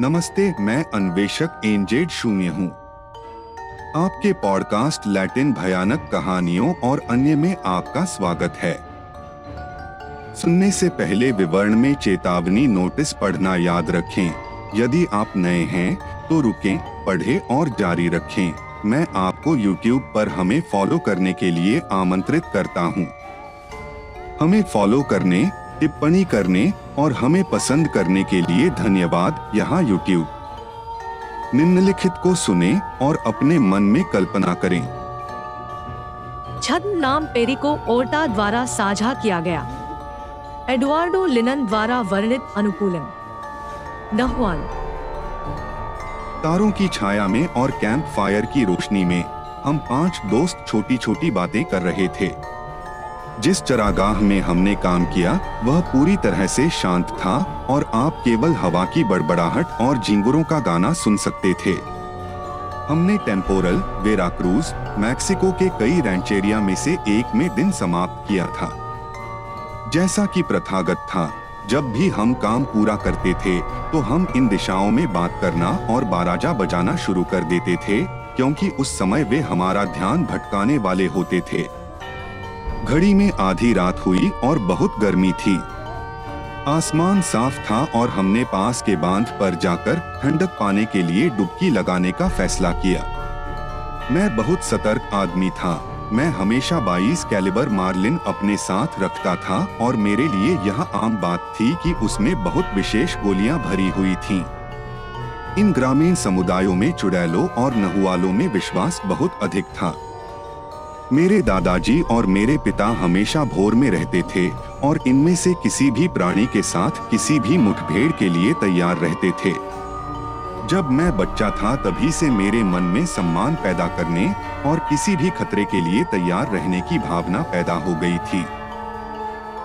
नमस्ते मैं अन्वेषक एनजेड शून्य हूँ। आपके पॉडकास्ट लैटिन भयानक कहानियों और अन्य में आपका स्वागत है। सुनने से पहले विवरण में चेतावनी नोटिस पढ़ना याद रखें। यदि आप नए हैं तो रुकें, पढ़ें और जारी रखें। मैं आपको YouTube पर हमें फॉलो करने के लिए आमंत्रित करता हूँ। हमें फॉलो करने टिप्पणी करने और हमें पसंद करने के लिए धन्यवाद यहाँ यूट्यूब निम्नलिखित को सुने और अपने मन में कल्पना करें। छद्म नाम पेरिको ओर्टा द्वारा साझा किया गया। एडुआर्डो लिनन द्वारा वर्णित अनुकूलन। नहवान तारों की छाया में और कैंप फायर की रोशनी में हम पाँच दोस्त छोटी छोटी बातें कर रहे थे। जिस चरागाह में हमने काम किया, वह पूरी तरह से शांत था और आप केवल हवा की बड़बड़ाहट और झिंगुरों का गाना सुन सकते थे। हमने टेम्पोरल, वेराक्रूज, मैक्सिको के कई रैंचेरिया में से एक में दिन समाप्त किया था। जैसा कि प्रथागत था, जब भी हम काम पूरा करते थे तो हम इन दिशाओं में बात करना और बाराजा बजाना शुरू कर देते थे, क्योंकि उस समय वे हमारा ध्यान भटकाने वाले होते थे। घड़ी में आधी रात हुई और बहुत गर्मी थी। आसमान साफ़ था और हमने पास के बाँध पर जाकर ठंडक पाने के लिए डुबकी लगाने का फैसला किया। मैं बहुत सतर्क आदमी था। मैं हमेशा 22 कैलिबर मार्लिन अपने साथ रखता था और मेरे लिए यह आम बात थी कि उसमें बहुत विशेष गोलियाँ भरी हुई थीं। इन ग्रामीण समुदायों में चुड़ैलों और नहुआलों में विश्वास बहुत अधिक था। मेरे दादाजी और मेरे पिता हमेशा भोर में रहते थे और इनमें से किसी भी प्राणी के साथ किसी भी मुठभेड़ के लिए तैयार रहते थे। जब मैं बच्चा था तभी से मेरे मन में सम्मान पैदा करने और किसी भी खतरे के लिए तैयार रहने की भावना पैदा हो गई थी।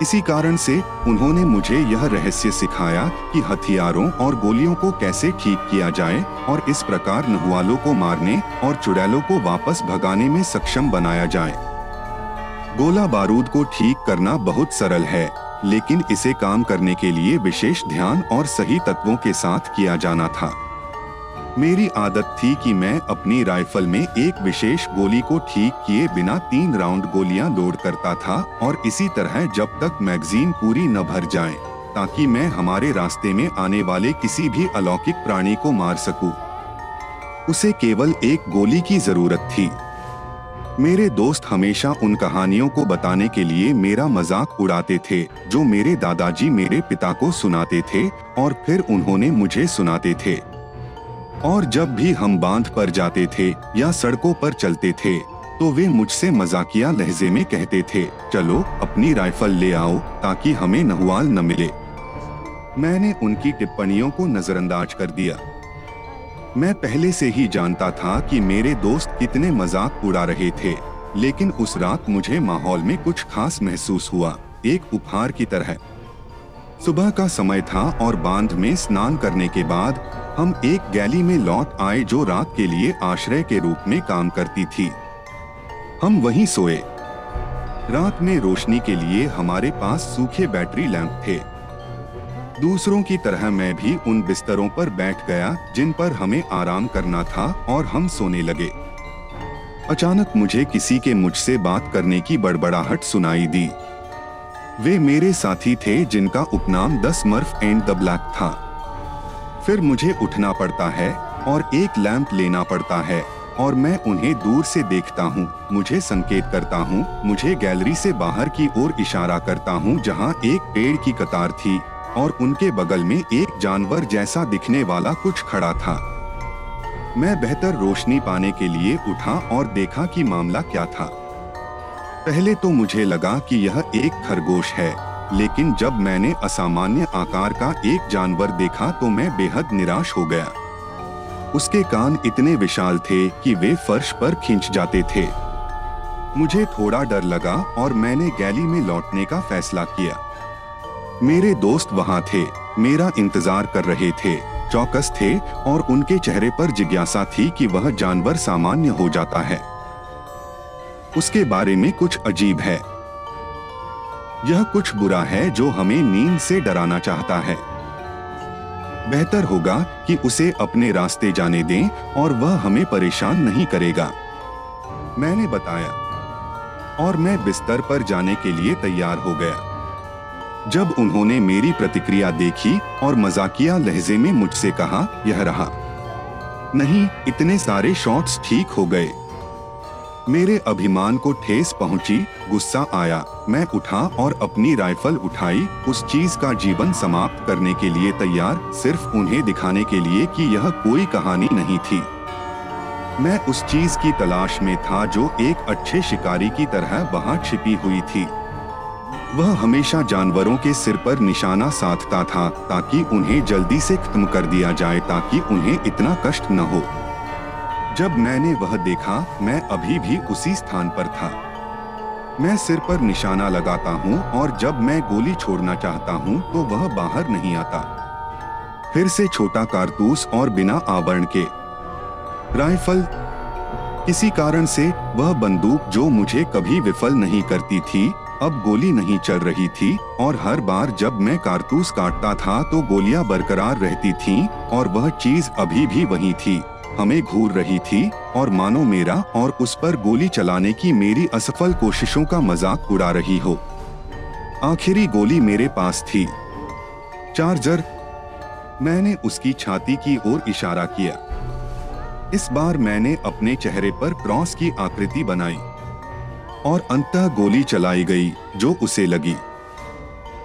इसी कारण से उन्होंने मुझे यह रहस्य सिखाया कि हथियारों और गोलियों को कैसे ठीक किया जाए और इस प्रकार नहुआलों को मारने और चुड़ैलों को वापस भगाने में सक्षम बनाया जाए। गोला बारूद को ठीक करना बहुत सरल है, लेकिन इसे काम करने के लिए विशेष ध्यान और सही तत्वों के साथ किया जाना था। मेरी आदत थी कि मैं अपनी राइफल में एक विशेष गोली को ठीक किए बिना तीन राउंड गोलियाँ लोड करता था और इसी तरह जब तक मैगजीन पूरी न भर जाए, ताकि मैं हमारे रास्ते में आने वाले किसी भी अलौकिक प्राणी को मार सकूँ। उसे केवल एक गोली की ज़रूरत थी मेरे दोस्त हमेशा उन कहानियों को बताने के लिए मेरा मज़ाक उड़ाते थे, जो मेरे दादाजी मेरे पिता को सुनाते थे और फिर उन्होंने मुझे सुनाते थे और जब भी हम बाँध पर जाते थे या सड़कों पर चलते थे तो वे मुझसे मजाकिया लहजे में कहते थे, चलो, अपनी राइफल ले आओ, ताकि हमें नहुआल न मिले। मैंने उनकी टिप्पणियों को नजरअंदाज कर दिया। मैं पहले से ही जानता था कि मेरे दोस्त कितने मज़ाक उड़ा रहे थे, लेकिन उस रात मुझे माहौल में कुछ खास महसूस हुआ, एक उपहार की तरह। सुबह का समय था और बाँध में स्नान करने के बाद हम एक गैली में लौट आए जो रात के लिए आश्रय के रूप में काम करती थी। हम वहीं सोए। रात में रोशनी के लिए हमारे पास सूखे बैटरी लैंप थे। दूसरों की तरह मैं भी उन बिस्तरों पर बैठ गया जिन पर हमें आराम करना था और हम सोने लगे। अचानक मुझे किसी के मुझसे बात करने की बड़बड़ाहट सुनाई दी। वे मेरे साथी थे जिनका उपनाम दस मर्फ एंड द ब्लैक था। फिर मुझे उठना पड़ता है और एक लैंप लेना पड़ता है और मैं उन्हें दूर से देखता हूँ, मुझे संकेत करता हूँ, मुझे गैलरी से बाहर की ओर इशारा करता हूँ जहाँ एक पेड़ की कतार थी और उनके बगल में एक जानवर जैसा दिखने वाला कुछ खड़ा था। मैं बेहतर रोशनी पाने के लिए उठा और देखा कि मामला क्या था। पहले तो मुझे लगा कि यह एक खरगोश है। लेकिन जब मैंने असामान्य आकार का एक जानवर देखा तो मैं बेहद निराश हो गया। उसके कान इतने विशाल थे कि वे फर्श पर खींच जाते थे। मुझे थोड़ा डर लगा और मैंने गैली में लौटने का फैसला किया। मेरे दोस्त वहाँ थे, मेरा इंतज़ार कर रहे थे, चौकस थे और उनके चेहरे पर जिज्ञासा थी कि वह जानवर सामान्य हो जाता है। उसके बारे में कुछ अजीब है। यह कुछ बुरा है जो हमें नींद से डराना चाहता है। बेहतर होगा कि उसे अपने रास्ते जाने दें और वह हमें परेशान नहीं करेगा। मैंने बताया, और मैं बिस्तर पर जाने के लिए तैयार हो गया। जब उन्होंने मेरी प्रतिक्रिया देखी और मजाकिया लहजे में मुझसे कहा, यह रहा। नहीं, इतने सारे शॉट्स ठीक हो गए। मेरे अभिमान को ठेस पहुँची, गुस्सा आया। मैं उठा और अपनी राइफल उठाई। उस चीज़ का जीवन समाप्त करने के लिए तैयार, सिर्फ़ उन्हें दिखाने के लिए कि यह कोई कहानी नहीं थी। मैं उस चीज़ की तलाश में था जो एक अच्छे शिकारी की तरह वहाँ छिपी हुई थी। वह हमेशा जानवरों के सिर पर निशाना साधता था, ताकि उन्हें जल्दी से खत्म कर दिया जाए, ताकि उन्हें इतना कष्ट न हो। जब मैंने वह देखा, मैं अभी भी उसी स्थान पर था। मैं सिर पर निशाना लगाता हूँ और जब मैं गोली छोड़ना चाहता हूँ तो वह बाहर नहीं आता। फिर से छोटा कारतूस और बिना आवरण के। राइफल, किसी कारण से वह बंदूक जो मुझे कभी विफल नहीं करती थी, अब गोली नहीं चल रही थी और हर बार जब मैं कारतूस काटता था तो गोलियाँ बरकरार रहती थीं और वह चीज़ अभी भी वही थी। हमें घूर रही थी और मानो मेरा और उस पर गोली चलाने की मेरी असफल कोशिशों का मज़ाक उड़ा रही हो। आखिरी गोली मेरे पास थी। चार्जर, मैंने उसकी छाती की ओर इशारा किया। इस बार मैंने अपने चेहरे पर क्रॉस की आकृति बनाई और अंतः गोली चलाई गई, जो उसे लगी।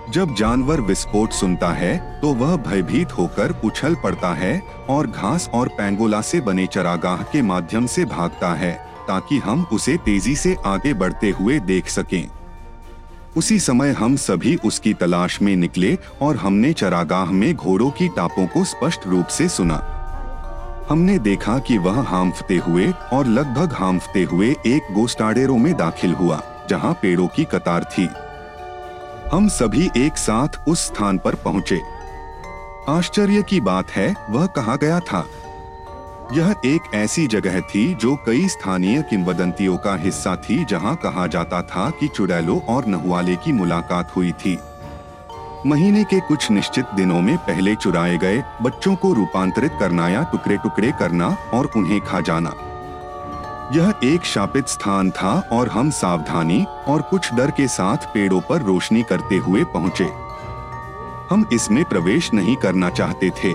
जब जानवर विस्फोट सुनता है तो वह भयभीत होकर उछल पड़ता है और घास और पैंगोला से बने चरागाह के माध्यम से भागता है, ताकि हम उसे तेज़ी से आगे बढ़ते हुए देख सकें। उसी समय हम सभी उसकी तलाश में निकले और हमने चरागाह में घोड़ों की टापों को स्पष्ट रूप से सुना। हमने देखा कि वह हांफते हुए और लगभग हांफते हुए एक गोस्टाडेरो में दाखिल हुआ, जहाँ पेड़ों की कतार थी। हम सभी एक साथ उस स्थान पर पहुँचे। आश्चर्य की बात है, वह कहा गया था? यह एक ऐसी जगह थी जो कई स्थानीय किंवदंतियों का हिस्सा थी जहाँ कहा जाता था कि चुड़ैलों और नहुआले की मुलाकात हुई थी। महीने के कुछ निश्चित दिनों में पहले चुराए गए बच्चों को रूपांतरित करना या टुकड़े टुकड़े करना और उन्हें खा जाना। यह एक शापित स्थान था और हम सावधानी और कुछ डर के साथ पेड़ों पर रोशनी करते हुए पहुँचे। हम इसमें प्रवेश नहीं करना चाहते थे।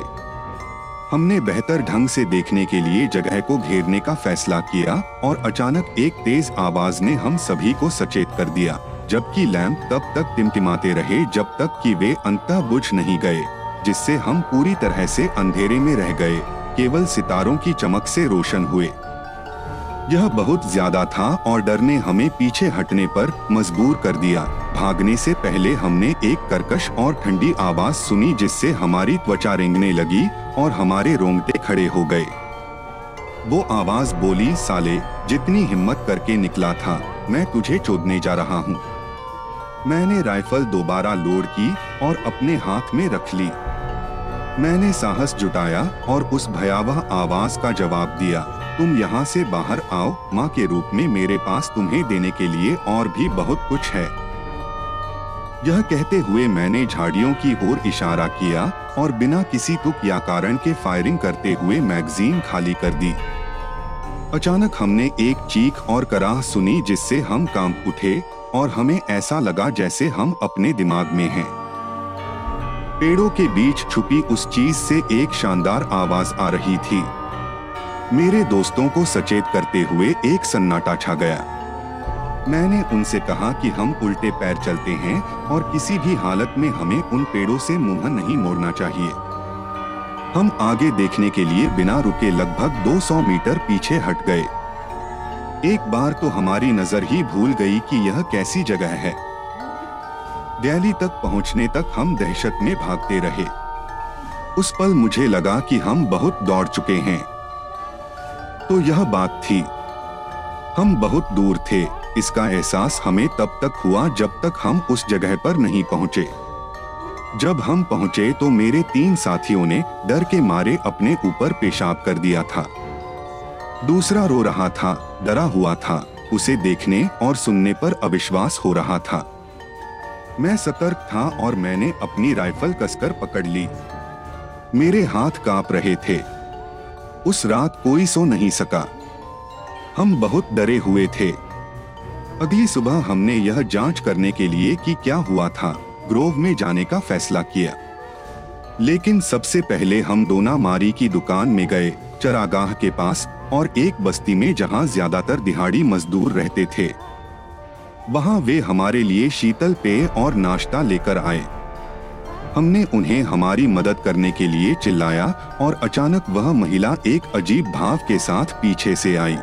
हमने बेहतर ढंग से देखने के लिए जगह को घेरने का फैसला किया और अचानक एक तेज आवाज़ ने हम सभी को सचेत कर दिया, जबकि लैंप तब तक टिमटिमाते रहे जब तक कि वे अंतः बुझ नहीं गए, जिससे हम पूरी तरह से अंधेरे में रह गए। केवल सितारों की चमक से रोशन हुए। यह बहुत ज़्यादा था और डर ने हमें पीछे हटने पर मजबूर कर दिया। भागने से पहले हमने एक करकश और ठंडी आवाज़ सुनी जिससे हमारी त्वचा रेंगने लगी और हमारे रोंगटे खड़े हो गए। वो आवाज़ बोली, साले, जितनी हिम्मत करके निकला था, मैं तुझे चोदने जा रहा हूँ। मैंने राइफल दोबारा लोड की और अपने हाथ में रख ली। मैंने साहस जुटाया और उस भयावह आवाज़ का जवाब दिया, तुम यहाँ से बाहर आओ, माँ के रूप में मेरे पास तुम्हें देने के लिए और भी बहुत कुछ है यह कहते हुए मैंने झाड़ियों की ओर इशारा किया और बिना किसी तुक या कारण के फायरिंग करते हुए मैगजीन खाली कर दी अचानक हमने एक चीख और कराह सुनी जिससे हम काम उठे और हमें ऐसा लगा जैसे हम अपने दिमाग में हैं। पेड़ों के बीच छुपी उस चीज़ से एक शानदार आवाज़ आ रही थी। मेरे दोस्तों को सचेत करते हुए एक सन्नाटा छा गया। मैंने उनसे कहा कि हम उल्टे पैर चलते हैं और किसी भी हालत में हमें उन पेड़ों से मुँह नहीं मोड़ना चाहिए। हम आगे देखने के लिए बिना रुके लगभग 200 मीटर पीछे हट गए। एक बार तो हमारी नज़र ही भूल गई कि यह कैसी जगह है। दिल्ली तक पहुँचने तक हम दहशत में भागते रहे। उस पल मुझे लगा कि हम बहुत दौड़ चुके हैं। तो यह बात थी। हम बहुत दूर थे। इसका एहसास हमें तब तक हुआ जब तक हम उस जगह पर नहीं पहुँचे। जब हम पहुँचे तो मेरे तीन साथियों ने डर के मारे अपने ऊपर पेशाब कर दिया था। दूसरा रो रहा था, डरा हुआ था। उसे देखने और सुनने पर अविश्वास हो रहा था। मैं सतर्क था और मैंने अपनी राइफल कसकर पकड़ ली। मेरे हाथ काँप रहे थे। उस रात कोई सो नहीं सका। हम बहुत डरे हुए थे। अगली सुबह हमने यह जाँच करने के लिए कि क्या हुआ था। ग्रोव में जाने का फैसला किया। लेकिन सबसे पहले हम दोना मारी की दुकान में गए, चरागाह के पास, और एक बस्ती में जहाँ ज़्यादातर दिहाड़ी मजदूर रहते थे। वहाँ वे हमारे लिए शीतल पेय और नाश्ता लेकर आए। हमने उन्हें हमारी मदद करने के लिए चिल्लाया और अचानक वह महिला एक अजीब भाव के साथ पीछे से आई।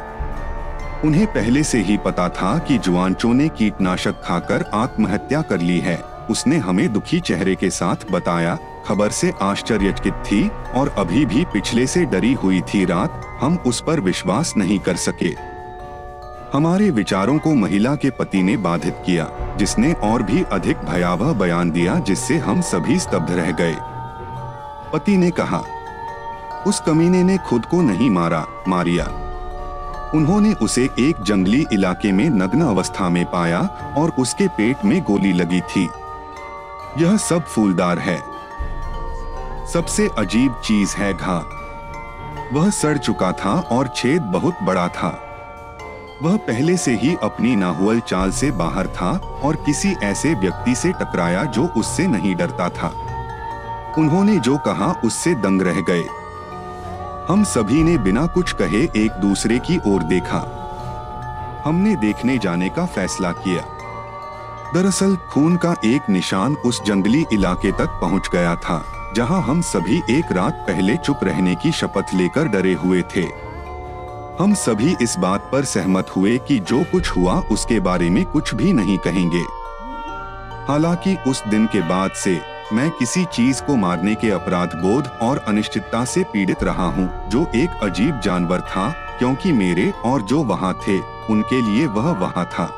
उन्हें पहले से ही पता था कि जुआनचो ने कीटनाशक खाकर आत्महत्या कर ली है। उसने हमें दुखी चेहरे के साथ बताया, खबर से आश्चर्यचकित थी और अभी भी पिछले से डरी हुई थी रात, हम उस पर विश्वास नहीं कर सके। हमारे विचारों को महिला के पति ने बाधित किया, जिसने और भी अधिक भयावह बयान दिया जिससे हम सभी स्तब्ध रह गए। पति ने कहा, उस कमीने ने खुद को नहीं मारा, मारिया। उन्होंने उसे एक जंगली इलाके में नग्न अवस्था में पाया और उसके पेट में गोली लगी थी। यह सब फूलदार है। सबसे अजीब चीज़ है घा वह सड़ चुका था और छेद बहुत बड़ा था। वह पहले से ही अपनी नाहुअल चाल से बाहर था और किसी ऐसे व्यक्ति से टकराया जो उससे नहीं डरता था। उन्होंने जो कहा उससे दंग रह गए। हम सभी ने बिना कुछ कहे एक दूसरे की ओर देखा। हमने देखने जाने का फैसला किया। दरअसल खून का एक निशान उस जंगली इलाके तक पहुँच गया था, जहाँ हम सभी एक रात पहले चुप रहने की शपथ लेकर डरे हुए थे। हम सभी इस बात पर सहमत हुए कि जो कुछ हुआ उसके बारे में कुछ भी नहीं कहेंगे। हालाँकि उस दिन के बाद से मैं किसी चीज़ को मारने के अपराध, बोध और अनिश्चितता से पीड़ित रहा हूँ, जो एक अजीब जानवर था, क्योंकि मेरे और जो वहाँ थे, उनके लिए वह वहाँ था।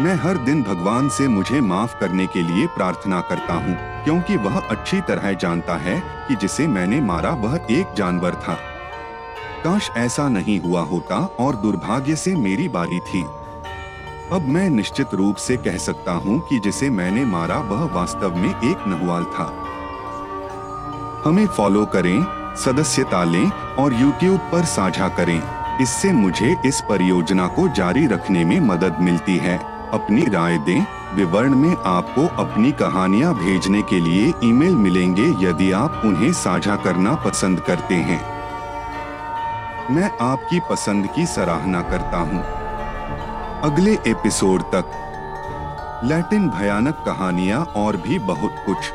मैं हर दिन भगवान से मुझे माफ़ करने के लिए प्रार्थना करता हूँ, क्योंकि वह अच्छी तरह जानता है कि जिसे मैंने मारा वह एक जानवर था। काश ऐसा नहीं हुआ होता और दुर्भाग्य से मेरी बारी थी। अब मैं निश्चित रूप से कह सकता हूँ कि जिसे मैंने मारा, वह वास्तव में एक नहुआल था। हमें फॉलो करें, सदस्यता लें और यूट्यूब पर साझा करें। इससे मुझे इस परियोजना को जारी रखने में मदद मिलती है। अपनी राय दें, विवरण में आपको अपनी कहानियाँ भेजने के लिए ईमेल मिलेंगे यदि आप उन्हें साझा करना पसंद करते हैं। मैं आपकी पसंद की सराहना करता हूँ। अगले एपिसोड तक लैटिन भयानक कहानियाँ और भी बहुत कुछ